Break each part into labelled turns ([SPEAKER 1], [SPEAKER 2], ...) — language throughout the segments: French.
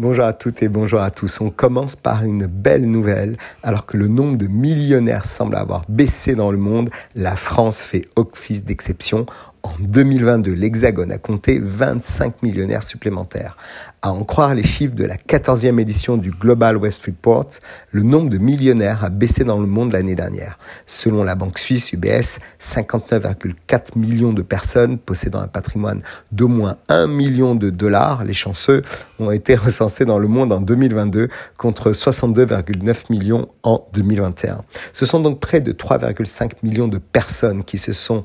[SPEAKER 1] Bonjour à toutes et bonjour à tous. On commence par une belle nouvelle. Alors que le nombre de millionnaires semble avoir baissé dans le monde, la France fait office d'exception. En 2022, l'Hexagone a compté 25 millionnaires supplémentaires. À en croire les chiffres de la 14e édition du Global West Report, le nombre de millionnaires a baissé dans le monde l'année dernière. Selon la banque suisse UBS, 59,4 millions de personnes possédant un patrimoine d'au moins 1 million de dollars, les chanceux, ont été recensés dans le monde en 2022 contre 62,9 millions en 2021. Ce sont donc près de 3,5 millions de personnes qui se sont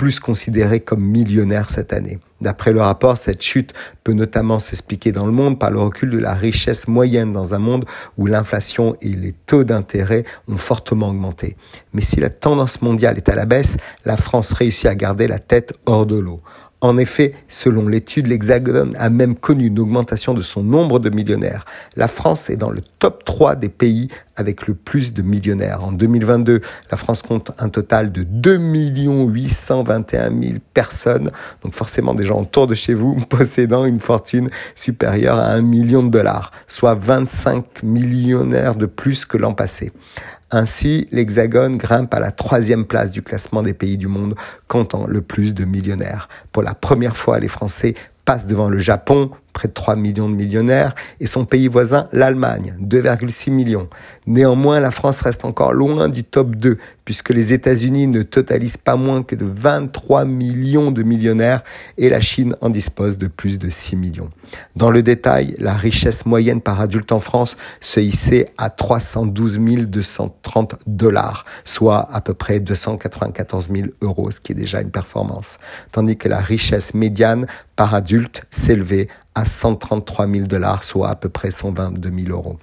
[SPEAKER 1] plus considérés comme millionnaires cette année. D'après le rapport, cette chute peut notamment s'expliquer dans le monde par le recul de la richesse moyenne dans un monde où l'inflation et les taux d'intérêt ont fortement augmenté. Mais si la tendance mondiale est à la baisse, la France réussit à garder la tête hors de l'eau. En effet, selon l'étude, l'Hexagone a même connu une augmentation de son nombre de millionnaires. La France est dans le top 3 des pays avec le plus de millionnaires. En 2022, la France compte un total de 2 821 000 personnes, donc forcément des gens autour de chez vous possédant une fortune supérieure à 1 million de dollars, soit 25 millionnaires de plus que l'an passé. Ainsi, l'Hexagone grimpe à la troisième place du classement des pays du monde comptant le plus de millionnaires. Pour la première fois, les Français passent devant le Japon, près de 3 millions de millionnaires, et son pays voisin, l'Allemagne, 2,6 millions. Néanmoins, la France reste encore loin du top 2, puisque les États-Unis ne totalisent pas moins que de 23 millions de millionnaires, et la Chine en dispose de plus de 6 millions. Dans le détail, la richesse moyenne par adulte en France se hissait à 312 230 dollars, soit à peu près 294 000 euros, ce qui est déjà une performance. Tandis que la richesse médiane par adulte s'élevait à 133 000 dollars, soit à peu près 122 000 euros.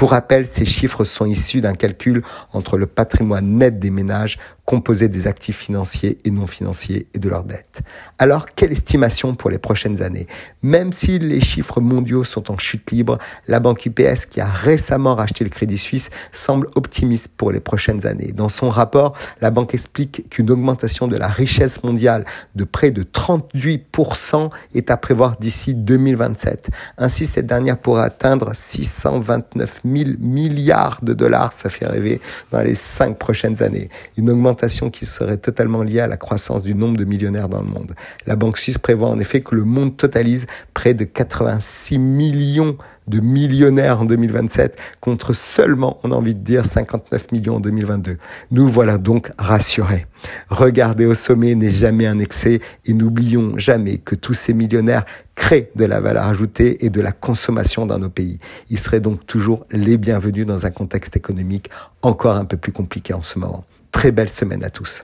[SPEAKER 1] Pour rappel, ces chiffres sont issus d'un calcul entre le patrimoine net des ménages composé des actifs financiers et non financiers et de leurs dettes. Alors, quelle estimation pour les prochaines années? Même si les chiffres mondiaux sont en chute libre, la banque UPS, qui a récemment racheté le Crédit Suisse, semble optimiste pour les prochaines années. Dans son rapport, la banque explique qu'une augmentation de la richesse mondiale de près de 38% est à prévoir d'ici 2027. Ainsi, cette dernière pourra atteindre 629 000 milliards de dollars, ça fait rêver, dans les cinq prochaines années. Une augmentation qui serait totalement liée à la croissance du nombre de millionnaires dans le monde. La Banque suisse prévoit en effet que le monde totalise près de 86 millions de millionnaires en 2027 contre seulement, on a envie de dire, 59 millions en 2022. Nous voilà donc rassurés. Regarder au sommet n'est jamais un excès et n'oublions jamais que tous ces millionnaires créent de la valeur ajoutée et de la consommation dans nos pays. Ils seraient donc toujours les bienvenus dans un contexte économique encore un peu plus compliqué en ce moment. Très belle semaine à tous.